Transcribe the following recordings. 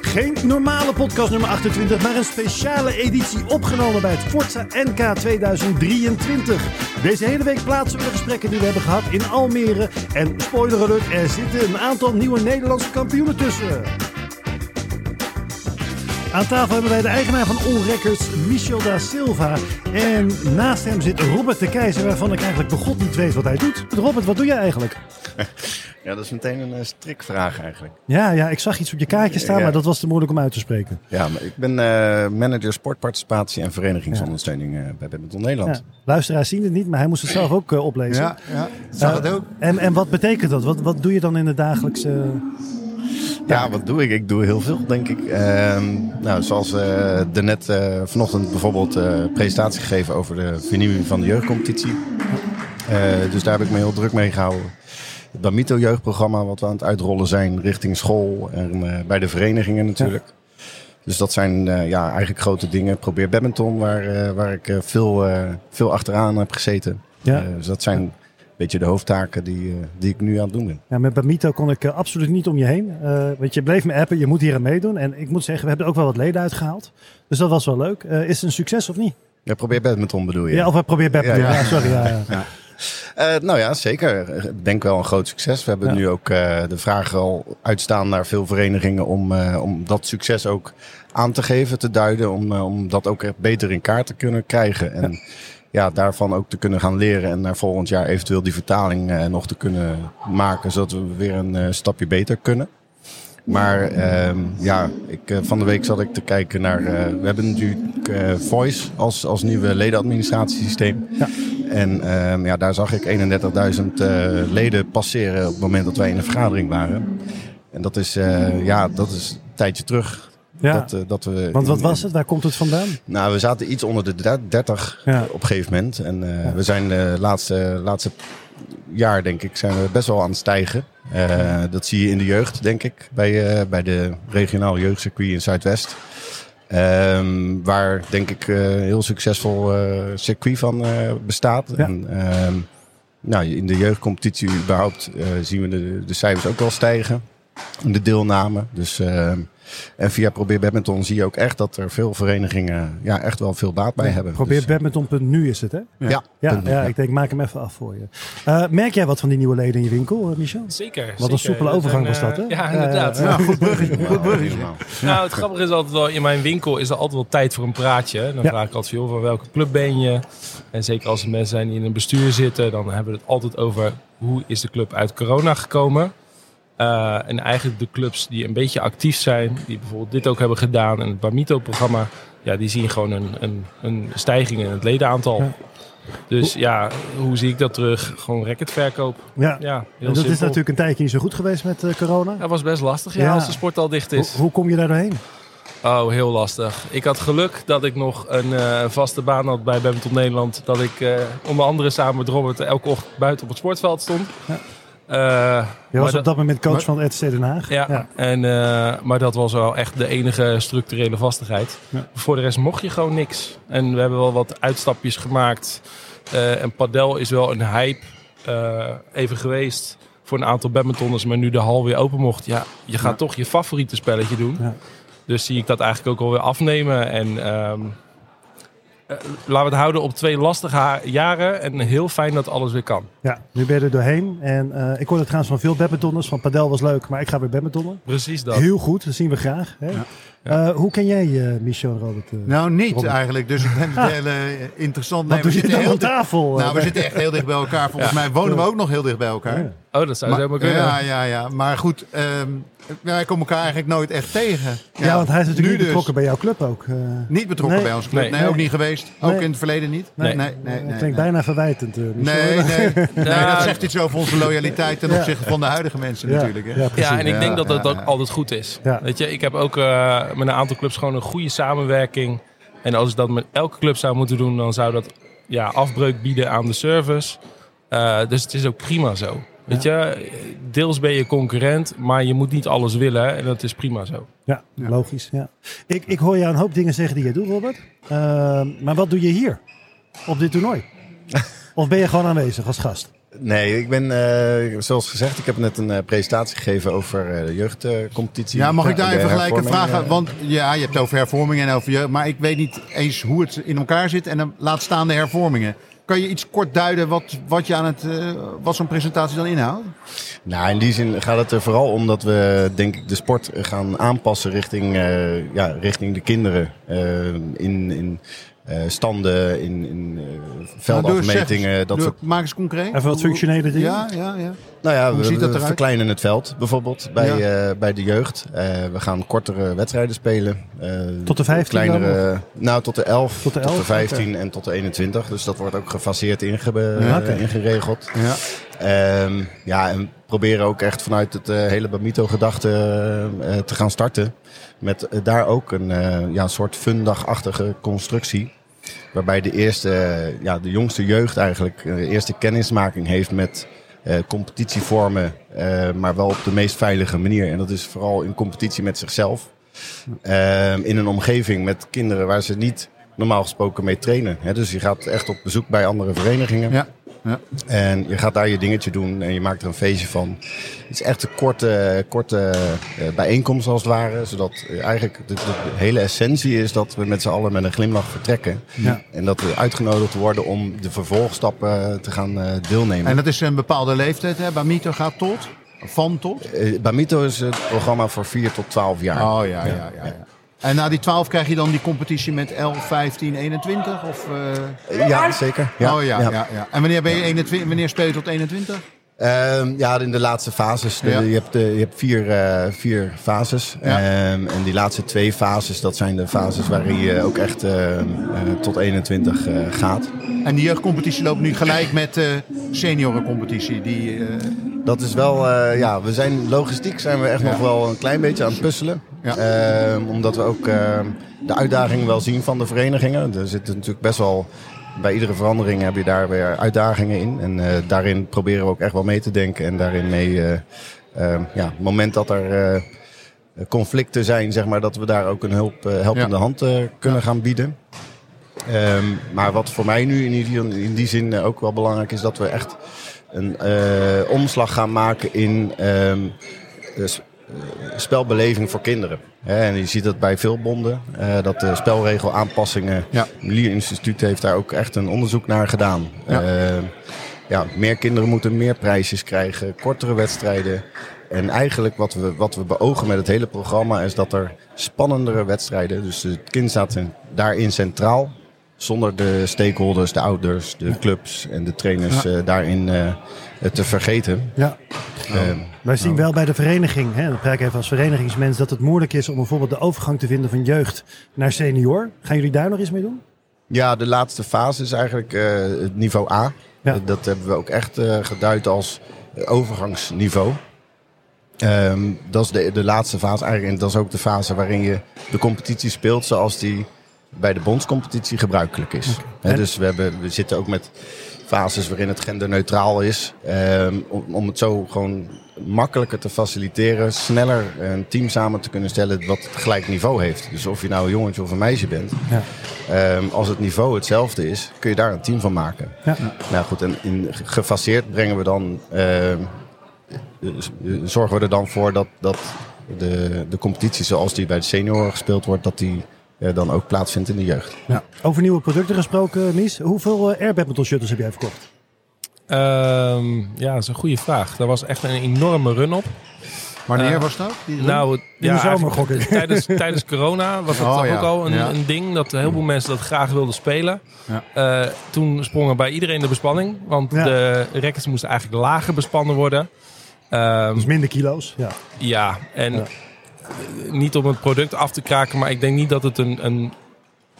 Geen normale podcast nummer 28, maar een speciale editie opgenomen bij het Forza NK 2023. Deze hele week plaatsen we de gesprekken die we hebben gehad in Almere. En spoiler alert, er zitten een aantal nieuwe Nederlandse kampioenen tussen. Aan tafel hebben wij de eigenaar van All Records, Michel da Silva. En naast hem zit Robert de Keizer, waarvan ik eigenlijk begot niet weet wat hij doet. Robert, wat doe jij eigenlijk? Ja, dat is meteen een uh, strikvraag eigenlijk. Ja, ja, ik zag iets op je kaartje staan, Ja. maar dat was te moeilijk om uit te spreken. Ja, maar ik ben eh, manager sportparticipatie en verenigingsondersteuning eh, bij Badminton Nederland. Ja. Luisteraars zien het niet, maar hij moest het zelf ook eh, oplezen. Ja, ja. Zag Eh, het ook. En, en wat betekent dat? Wat, wat doe je dan in het dagelijkse... Ja, wat doe ik? Ik doe heel veel, denk ik. Ehm, nou, zoals eh daarnet eh vanochtend bijvoorbeeld eh presentatie gegeven over de vernieuwing van de jeugdcompetitie. Eh, dus daar heb ik me heel druk mee gehouden. Het Bamito jeugdprogramma wat we aan het uitrollen zijn richting school en eh, bij de verenigingen natuurlijk. Dus dat zijn eh, ja, eigenlijk grote dingen. Probeer badminton, waar, eh, waar ik veel, veel achteraan heb gezeten. Ja. Dus dat zijn een beetje de hoofdtaken die, die ik nu aan het doen ben. Ja, met Bamito kon ik absoluut niet om je heen. Want je bleef me appen, je moet hier aan meedoen. En ik moet zeggen, we hebben er ook wel wat leden uitgehaald. Dus dat was wel leuk. Is het een succes of niet? Ja, probeer badminton bedoel je? Ja, of we proberen Badminton. Ja, Ja, ja. sorry. Ja, ja. Eh, nou ja, zeker. Ik denk wel een groot succes. We hebben Ja. nu ook eh, de vraag al uitstaan naar veel verenigingen om, eh, om dat succes ook aan te geven, te duiden. Om, om dat ook echt beter in kaart te kunnen krijgen. En ja. daarvan ook te kunnen gaan leren. En naar volgend jaar eventueel die vertaling nog te kunnen maken. Zodat we weer een stapje beter kunnen. Maar ehm, ja, ik, eh, van de week zat ik te kijken naar. eh, we hebben natuurlijk eh, Voice als, als nieuwe ledenadministratiesysteem. Ja. En ehm, ja, daar zag ik 31.000 eh, leden passeren op het moment dat wij in een vergadering waren. En dat is, ja, dat is een tijdje terug. Ja. Dat, dat we Want wat was het? Waar komt het vandaan? nou, we zaten iets onder de der- 30 Ja. op een gegeven moment. En we zijn de laatste, laatste jaar, denk ik, zijn we best wel aan het stijgen. Eh, dat zie je in de jeugd, denk ik, bij, eh, bij de regionaal jeugdcircuit in Zuidwest. Ehm, waar, denk ik, eh, een heel succesvol circuit van bestaat. Ja. En, ehm, nou, in de jeugdcompetitie überhaupt zien we de, de cijfers ook wel stijgen. De deelname. Dus, ehm, en via Probeer Badminton zie je ook echt dat er veel verenigingen ja, echt wel veel baat bij hebben. Probeer Dus, badminton.nu is het, hè? ja, Ja, ja, ik denk, maak hem even af voor je. Eh, merk jij wat van die nieuwe leden in je winkel, eh, Michel? Zeker. Wat een soepele overgang was dat, hè? eh, Ja, inderdaad. Ja, ja. Goed bruggetje. Goed bruggetje. helemaal. Nou, het grappige is altijd wel, in mijn winkel is er altijd wel tijd voor een praatje. Dan Ja. vraag ik altijd joh, van welke club ben je? En zeker als er mensen zijn die in een bestuur zitten, dan hebben we het altijd over hoe is de club uit corona gekomen. Eh, en eigenlijk de clubs die een beetje actief zijn, die bijvoorbeeld dit ook hebben gedaan en het Bamito-programma, ja, die zien gewoon een, een, een stijging in het ledenaantal. Ja. Dus ja, hoe zie ik dat terug? Gewoon racketverkoop. Ja. Ja, heel En dat is natuurlijk een tijdje niet zo goed geweest met eh, corona. Dat was best lastig, ja, Ja. als de sport al dicht is. hoe kom je daar doorheen? Oh, heel lastig. Ik had geluk dat ik nog een eh, vaste baan had bij Badminton Nederland. Dat ik eh, onder andere samen met Robert elke ochtend buiten op het sportveld stond. Ja. Eh, Je was op dat moment coach maar- van het RTC Den Haag. ja, En, eh, maar dat was wel echt de enige structurele vastigheid. Ja. Voor de rest mocht je gewoon niks. En we hebben wel wat uitstapjes gemaakt. Eh, en padel is wel een hype even geweest voor een aantal badmintonners. Maar nu de hal weer open mocht, ja, je gaat Ja. toch je favoriete spelletje doen. Dus zie ik dat eigenlijk ook alweer afnemen. En ehm, eh, laten we het houden op twee lastige jaren. En heel fijn dat alles weer kan. Ja, nu ben je er doorheen. En eh, ik hoorde trouwens van veel badmintonners. Van padel was leuk, maar ik ga weer badmintonnen. Precies dat. Heel goed, dat zien we graag. Hè? Ja. Eh, hoe ken jij uh, Michel en Robert? eh? Nou, niet Robert. eigenlijk. Dus ik vind het heel interessant. Wat we doe je zitten dan heel tafel? Nou, we zitten echt heel dicht bij elkaar. Volgens mij wonen we ook nog heel dicht bij elkaar. Ja. Oh, dat zou Maar- zomaar kunnen. ja, ja, ja. Maar goed, ehm, wij komen elkaar eigenlijk nooit echt tegen. Ja, want hij is natuurlijk nu niet dus. betrokken bij jouw club ook. eh. Niet betrokken Nee. bij onze club. Nee. Nee, Nee. ook niet geweest. Ook Nee. in het verleden niet. Nee. nee, nee. dat nee, klinkt nee. bijna verwijtend. eh. Nee, nee, dat zegt iets over onze loyaliteit ten Ja. opzichte van de huidige mensen Ja, natuurlijk. Hè? ja, en ik Ja, denk dat dat ja, ook ja. altijd goed is. Ja. Weet je, ik heb ook eh, met een aantal clubs gewoon een goede samenwerking. En als ik dat met elke club zou moeten doen, dan zou dat ja, afbreuk bieden aan de service. Eh, dus het is ook prima zo. Weet je, deels ben je concurrent, maar je moet niet alles willen. En dat is prima zo. Ja, Ja. logisch. Ja. Ik, ik hoor jou een hoop dingen zeggen die jij doet, Robert. Ehm, maar wat doe je hier op dit toernooi? of ben je gewoon aanwezig als gast? Nee, ik ben, eh, zoals gezegd, ik heb net een eh, presentatie gegeven over eh, de jeugdcompetitie. Ja, mag ik daar even gelijk een vraag? Want ja, je hebt het over hervormingen en over jeugd. Maar ik weet niet eens hoe het in elkaar zit. En dan laat staan de hervormingen. Kan je iets kort duiden wat, wat, je aan het, eh, wat zo'n presentatie dan inhoudt? Nou, in die zin gaat het er vooral om dat we, denk ik, de sport gaan aanpassen richting, eh, ja, richting de kinderen. Eh, in in eh, standen, in, in eh, Nou, zeg veldafmetingen, eens. dat soort Maak eens concreet. Even wat functionele dingen. Ja, ja, ja. Nou ja, Hoe we, ziet dat we verkleinen het veld bijvoorbeeld bij, Ja. eh, bij de jeugd. Eh, we gaan kortere wedstrijden spelen. Eh, Tot de 15 Kleinere, nou, tot de 11, Tot de 11, 15 en tot de 21. Dus dat wordt ook gefaseerd Ja, oké. ingeregeld. ja. Ehm, ja, en proberen ook echt vanuit het eh, hele Bamito-gedachte eh, te gaan starten. Met eh, daar ook een eh, ja, een soort fundagachtige constructie. Waarbij de eerste, eh, ja, de jongste jeugd eigenlijk eh, de eerste kennismaking heeft met eh, competitievormen. eh, maar wel op de meest veilige manier. En dat is vooral in competitie met zichzelf. Ehm, in een omgeving met kinderen waar ze niet normaal gesproken mee trainen. Hè? Dus je gaat echt op bezoek bij andere verenigingen. ja. Ja. En je gaat daar je dingetje doen en je maakt er een feestje van. Het is echt een korte, korte eh, bijeenkomst als het ware. Zodat eh, eigenlijk de, hele essentie is dat we met z'n allen met een glimlach vertrekken. Ja. En dat we uitgenodigd worden om de vervolgstappen te gaan eh, deelnemen. En dat is een bepaalde leeftijd. Hè? Bamito gaat tot. Van tot. Eh, Bamito is het programma voor 4 tot 12 jaar. Oh ja, ja, ja. ja, En na die 12 krijg je dan die competitie met 11, 15, 21? Of, eh, Eh, Ja, zeker. Ja, oh ja, ja. Ja, En wanneer, ben je 21, wanneer speel je tot 21? Ehm, ja, in de laatste fases. De- Ja. Je hebt, de, je hebt vier, eh, vier fases. Ja. Ehm, en die laatste twee fases, dat zijn de fases waarin je ook echt ehm, eh, tot 21 eh, gaat. En die jeugdcompetitie loopt nu gelijk met de seniorencompetitie. Die, eh, Dat is wel, eh, ja, we zijn logistiek zijn we echt Ja. nog wel een klein beetje aan het puzzelen. Ja. Ehm, omdat we ook ehm, de uitdagingen wel zien van de verenigingen. Er zitten natuurlijk best wel, bij iedere verandering heb je daar weer uitdagingen in. En eh, daarin proberen we ook echt wel mee te denken. En daarin mee, eh, ehm, ja, het moment dat er eh, conflicten zijn, zeg maar, dat we daar ook een hulp, helpende Ja. hand kunnen gaan bieden. Maar wat voor mij nu in die, in die zin ook wel belangrijk is, dat we echt een omslag gaan maken in de s- eh, spelbeleving voor kinderen. En je ziet dat bij veel bonden, eh, dat de spelregelaanpassingen. Ja. Het Lier Instituut heeft daar ook echt een onderzoek naar gedaan. Ja. Eh, ja, meer kinderen moeten meer prijsjes krijgen, kortere wedstrijden. En eigenlijk wat we, wat we beogen met het hele programma is dat er spannendere wedstrijden, dus het kind staat in- daarin centraal, zonder de stakeholders, de ouders, de clubs en de trainers eh, daarin eh, te vergeten. Ja. Eh, Wij zien wel bij de vereniging, hè, dat praat ik even als verenigingsmens, dat het moeilijk is om bijvoorbeeld de overgang te vinden van jeugd naar senior. Gaan jullie daar nog iets mee doen? Ja, de laatste fase is eigenlijk het niveau A. Ja. Dat, dat hebben we ook echt geduid als overgangsniveau. Ehm, dat is de, de laatste fase eigenlijk. En dat is ook de fase waarin je de competitie speelt zoals die bij de bondscompetitie gebruikelijk is. En- dus we, hebben, we zitten ook met fases waarin het genderneutraal is. ehm, om, om het zo gewoon makkelijker te faciliteren. Sneller een team samen te kunnen stellen wat het gelijk niveau heeft. Dus of je nou een jongetje of een meisje bent. Ja. Ehm, als het niveau hetzelfde is, kun je daar een team van maken. Ja. Nou goed, en in, gefaseerd brengen we dan, ehm, eh, zorgen we er dan voor dat, dat de, de competitie zoals die bij de senioren gespeeld wordt, dat die dan ook plaatsvindt in de jeugd. Ja. Over nieuwe producten gesproken, Mies. Hoeveel uh, air badminton shuttles heb jij verkocht? Ehm, ja, dat is een goede vraag. Daar was echt een enorme run op. wanneer Eh, was dat? Nou, het- de ja, zomer, gok ik. Tijdens, tijdens corona was het Oh, ja. ook al een, Ja. een ding dat heel veel mensen dat graag wilden spelen. Ja. Eh, toen sprongen bij iedereen de bespanning, want Ja. de rackets moesten eigenlijk lager bespannen worden. Ehm, Dus minder kilo's. Ja. ja, en Ja. eh, niet om het product af te kraken, maar ik denk niet dat het een, een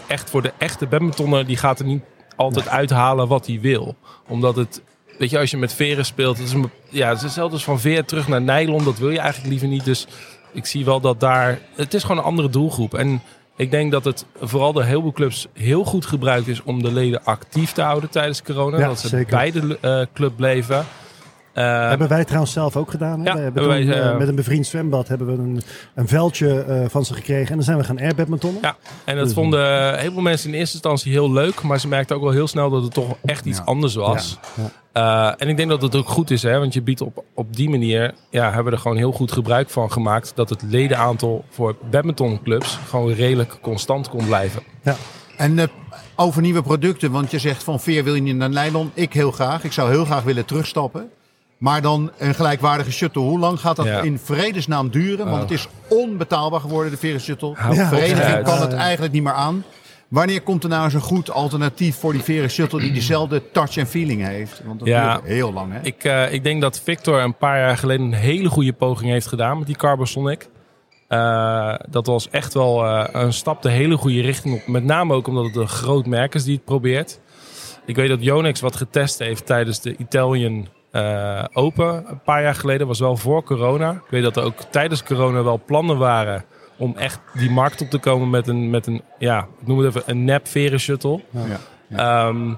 echt voor de echte badmintonner, die gaat er niet altijd uithalen wat hij wil. Omdat het, weet je, als je met veren speelt, het is, een, ja, het is hetzelfde als van veer terug naar nylon, dat wil je eigenlijk liever niet. Dus ik zie wel dat daar, het is gewoon een andere doelgroep. En ik denk dat het vooral door heel veel clubs heel goed gebruikt is om de leden actief te houden tijdens corona. Ja, dat ze zeker. bij de eh, club bleven. Eh, hebben wij trouwens zelf ook gedaan. Hè? Ja, we hebben hebben toen, wij, eh, eh, met een bevriend zwembad hebben we een, een veldje eh, van ze gekregen. En dan zijn we gaan airbadmintonnen. Ja, en dat Dus- vonden heel veel mensen in eerste instantie heel leuk. Maar ze merkten ook wel heel snel dat het toch echt iets Ja. anders was. Ja, Eh, en ik denk dat het ook goed is, hè, want je biedt op, op die manier, ja, hebben we er gewoon heel goed gebruik van gemaakt. Dat het ledenaantal voor badmintonclubs gewoon redelijk constant kon blijven. En eh, over nieuwe producten, want je zegt van veer wil je niet naar nylon. Ik heel graag. Ik zou heel graag willen terugstappen. Maar dan een gelijkwaardige shuttle. Hoe lang gaat dat Ja. in vredesnaam duren? Want Oh. het is onbetaalbaar geworden, de veren shuttle. De vereniging kan het eigenlijk niet meer aan. Wanneer komt er nou eens een goed alternatief voor die veren shuttle die dezelfde touch en feeling heeft? Want dat Ja. duurt heel lang, hè? Ik, eh, ik denk dat Victor een paar jaar geleden een hele goede poging heeft gedaan met die Carbosonic. Eh, dat was echt wel eh, een stap de hele goede richting op. Met name ook omdat het een groot merk is die het probeert. Ik weet dat Yonex wat getest heeft tijdens de Italian eh, Open een paar jaar geleden. was wel voor corona. Ik weet dat er ook tijdens corona wel plannen waren om echt die markt op te komen met een, met een ja, ik noem het even een nep veren shuttle. Ja. Ehm,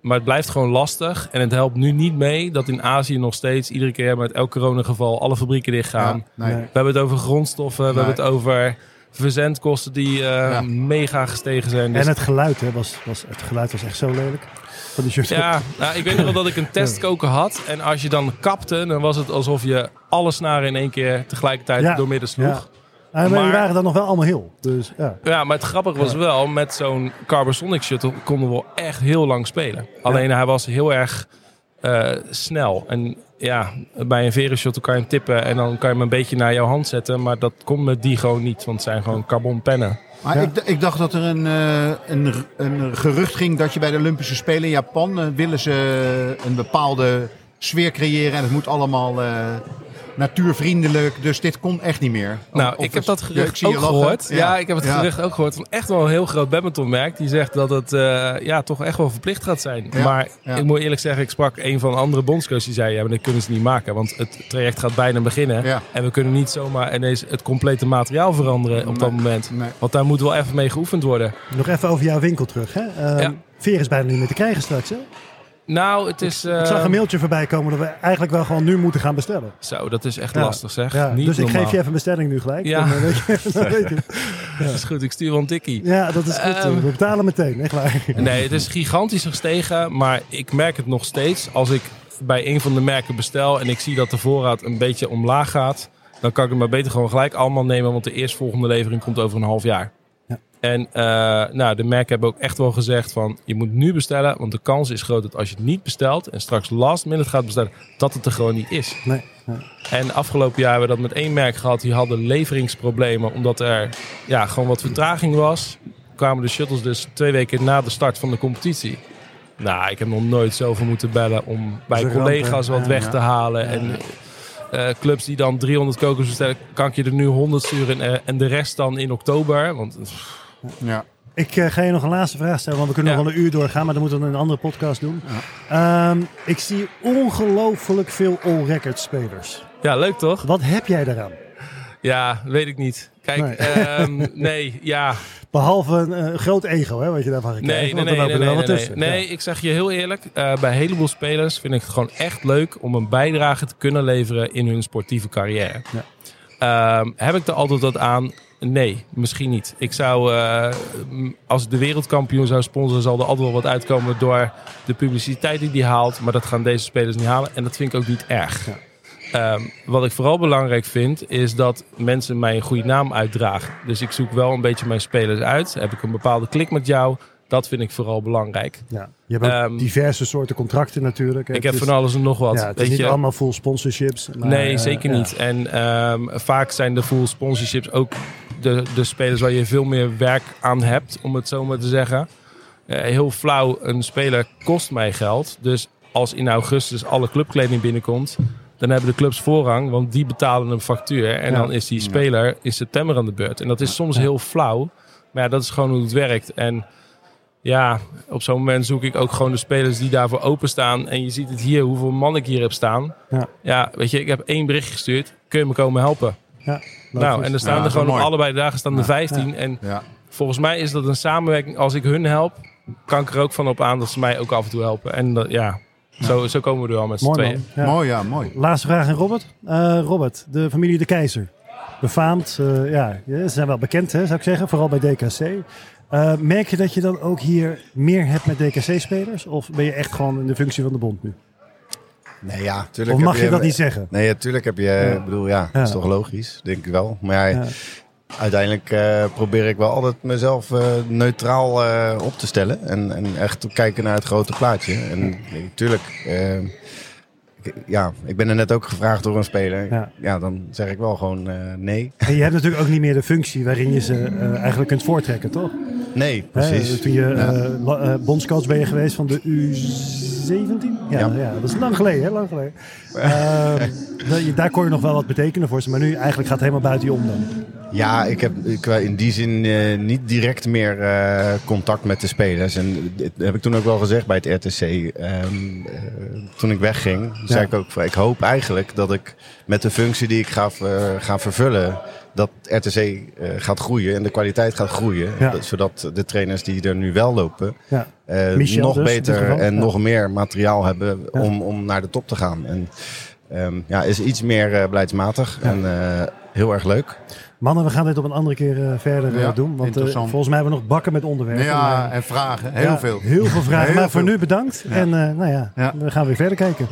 maar het blijft gewoon lastig. En het helpt nu niet mee dat in Azië nog steeds iedere keer met elk coronageval alle fabrieken dichtgaan. Ja, nee. Nee. We hebben het over grondstoffen, we hebben het over verzendkosten die eh, Ja. mega gestegen zijn. Dus En het geluid, hè, was, was, het geluid was echt zo lelijk. Van die shuttle. ja, nou, ik weet nog wel dat ik een testkoker had. En als je dan kapte, dan was het alsof je alle snaren in één keer tegelijkertijd Ja. doormidden sloeg. Ah, maar, waren dan nog wel allemaal heel. Dus ja. Ja, maar het grappige was wel, met zo'n Carbosonic shuttle konden we wel echt heel lang spelen. Alleen hij was heel erg eh, snel. En ja, bij een veren shuttle kan je hem tippen en dan kan je hem een beetje naar jouw hand zetten. Maar dat kon met die gewoon niet, want het zijn gewoon carbonpennen. Maar Ja. ik, ik dacht dat er een, eh, een, een gerucht ging dat je bij de Olympische Spelen in Japan eh, willen ze een bepaalde sfeer creëren en het moet allemaal eh, natuurvriendelijk. Dus dit kon echt niet meer. Nou, Of ik heb is- dat ja, gerucht ook gehoord. Ja, ik heb het Ja. gerucht ook gehoord van echt wel een heel groot badmintonmerk. Die zegt dat het eh, ja, toch echt wel verplicht gaat zijn. Ja, Maar ja. ik moet eerlijk zeggen, ik sprak een van de andere bondscoaches die zei... ja, maar dat kunnen ze niet maken, want het traject gaat bijna beginnen. Ja. En we kunnen niet zomaar ineens het complete materiaal veranderen op dat Nee. moment. Nee. Want daar moet wel even mee geoefend worden. Nog even over jouw winkel terug. Hè? Ehm, Ja. Veer is bijna niet meer te krijgen straks. Hè? Nou, het is... ik zag eh, een mailtje voorbij komen dat we eigenlijk wel gewoon nu moeten gaan bestellen. Zo, dat is echt Ja. lastig zeg. Ja, niet dus ik geef je even een bestelling nu gelijk. Ja. Dan, eh, weet je, dan weet je. Dat is goed, ik stuur wel een tikkie. Ja, dat is goed. Ehm. we betalen meteen, echt waar. Nee, het is gigantisch gestegen, maar ik merk het nog steeds. Als ik bij een van de merken bestel en ik zie dat de voorraad een beetje omlaag gaat, dan kan ik het maar beter gewoon gelijk allemaal nemen, want de eerstvolgende levering komt over een half jaar. En eh, nou, de merken hebben ook echt wel gezegd van, je moet nu bestellen, want de kans is groot dat als je het niet bestelt en straks last minute gaat bestellen, dat het er gewoon niet is. Nee, nee. En afgelopen jaar hebben we dat met één merk gehad. Die hadden leveringsproblemen omdat er ja, gewoon wat vertraging was. Kwamen de shuttles dus twee weken na de start van de competitie. Nou, ik heb nog nooit zoveel moeten bellen om bij collega's wat weg Ja. te halen. En eh, clubs die dan 300 kokers bestellen, kan ik je er nu 100 sturen en, en de rest dan in oktober. Want Ja. Ik eh, ga je nog een laatste vraag stellen, want we kunnen Ja. nog wel een uur doorgaan, maar dan moeten we een andere podcast doen. Ehm, ik zie ongelooflijk veel all-record spelers. ja, leuk toch? Wat heb jij daaraan? Ja, weet ik niet. Kijk, Nee. nee, nee ja, Behalve een eh, groot ego, hè, wat je daarvan gaat Nee, nee, nee, nee, nee, nee, ik zeg je heel eerlijk. eh, bij een heleboel spelers vind ik het gewoon echt leuk om een bijdrage te kunnen leveren in hun sportieve carrière. Ehm, heb ik er altijd wat aan? Nee, misschien niet. Ik zou, eh, als ik de wereldkampioen zou sponsoren, zal er altijd wel wat uitkomen door de publiciteit die die haalt. Maar dat gaan deze spelers niet halen. En dat vind ik ook niet erg. Ehm, wat ik vooral belangrijk vind, is dat mensen mij een goede naam uitdragen. Dus ik zoek wel een beetje mijn spelers uit. Heb ik een bepaalde klik met jou? Dat vind ik vooral belangrijk. Ja. Je hebt Ehm, diverse soorten contracten natuurlijk. ik heb is- van alles en nog wat. Ja, het is weet niet je? allemaal full sponsorships. Maar, nee, eh, zeker ja. niet. En ehm, vaak zijn de full sponsorships ook de, de spelers waar je veel meer werk aan hebt, om het zo maar te zeggen. Eh, heel flauw, een speler kost mij geld. Dus als in augustus alle clubkleding binnenkomt, dan hebben de clubs voorrang, want die betalen een factuur. En Ja. dan is die speler in september aan de beurt. En dat is soms heel flauw, maar ja, dat is gewoon hoe het werkt. En ja, op zo'n moment zoek ik ook gewoon de spelers die daarvoor openstaan. En je ziet het hier, hoeveel man ik hier heb staan. Ja. Ja, weet je, ik heb één bericht gestuurd. Kun je me komen helpen? Ja, nou, en er staan Ja, er gewoon op allebei de dagen staan er Ja. 15. En Ja. volgens mij is dat een samenwerking. Als ik hun help, kan ik er ook van op aan dat ze mij ook af en toe helpen. En dat, ja, Zo, zo komen we er al met z'n Mooi tweeën. Ja. Mooi, ja, mooi. Laatste vraag aan Robert. Eh, Robert, de familie De Keizer. Befaamd, eh, ja, ze zijn wel bekend hè, zou ik zeggen, vooral bij DKC. Eh, merk je dat je dan ook hier meer hebt met DKC-spelers? Of ben je echt gewoon in de functie van de bond nu? Nee, ja, tuurlijk Of mag heb je dat niet zeggen? Nee, natuurlijk heb je, ik bedoel, ja, dat is toch logisch, denk ik wel. Maar ja, uiteindelijk eh, probeer ik wel altijd mezelf eh, neutraal eh, op te stellen. En, en echt te kijken naar het grote plaatje. En natuurlijk, ik- ja, ik ben er net ook gevraagd door een speler. Ja. Ja, dan zeg ik wel gewoon nee. En je hebt natuurlijk ook niet meer de functie waarin je ze eigenlijk kunt voortrekken, toch? Nee, Hè, precies. toen je eh, eh, bondscoach ben je geweest van de U17? Ja, ja. Ja. dat is lang geleden, hè? Lang geleden. Dat je- daar kon je nog wel wat betekenen voor ze, maar nu eigenlijk gaat het helemaal buiten je om dan. Ja, ik heb ik, in die zin eh, niet direct meer eh, contact met de spelers. En dit heb ik toen ook wel gezegd bij het RTC. Ehm, eh, toen ik wegging, zei ik ook, ik hoop eigenlijk dat ik met de functie die ik ga, ver- ga vervullen, dat RTC eh, gaat groeien en de kwaliteit gaat groeien. Ja. Dat- zodat de trainers die er nu wel lopen, Ja. eh, nog dus, beter en nog meer materiaal hebben om, om naar de top te gaan. En ehm, ja, is iets meer eh, beleidsmatig en eh, heel erg leuk. Mannen, we gaan dit op een andere keer eh, verder eh, Ja, doen. Want eh, volgens mij hebben we nog bakken met onderwerpen. Ja, maar- en vragen. Heel veel. Heel veel vragen. Heel maar voor veel. nu bedankt. En nou Ja. we gaan weer verder kijken.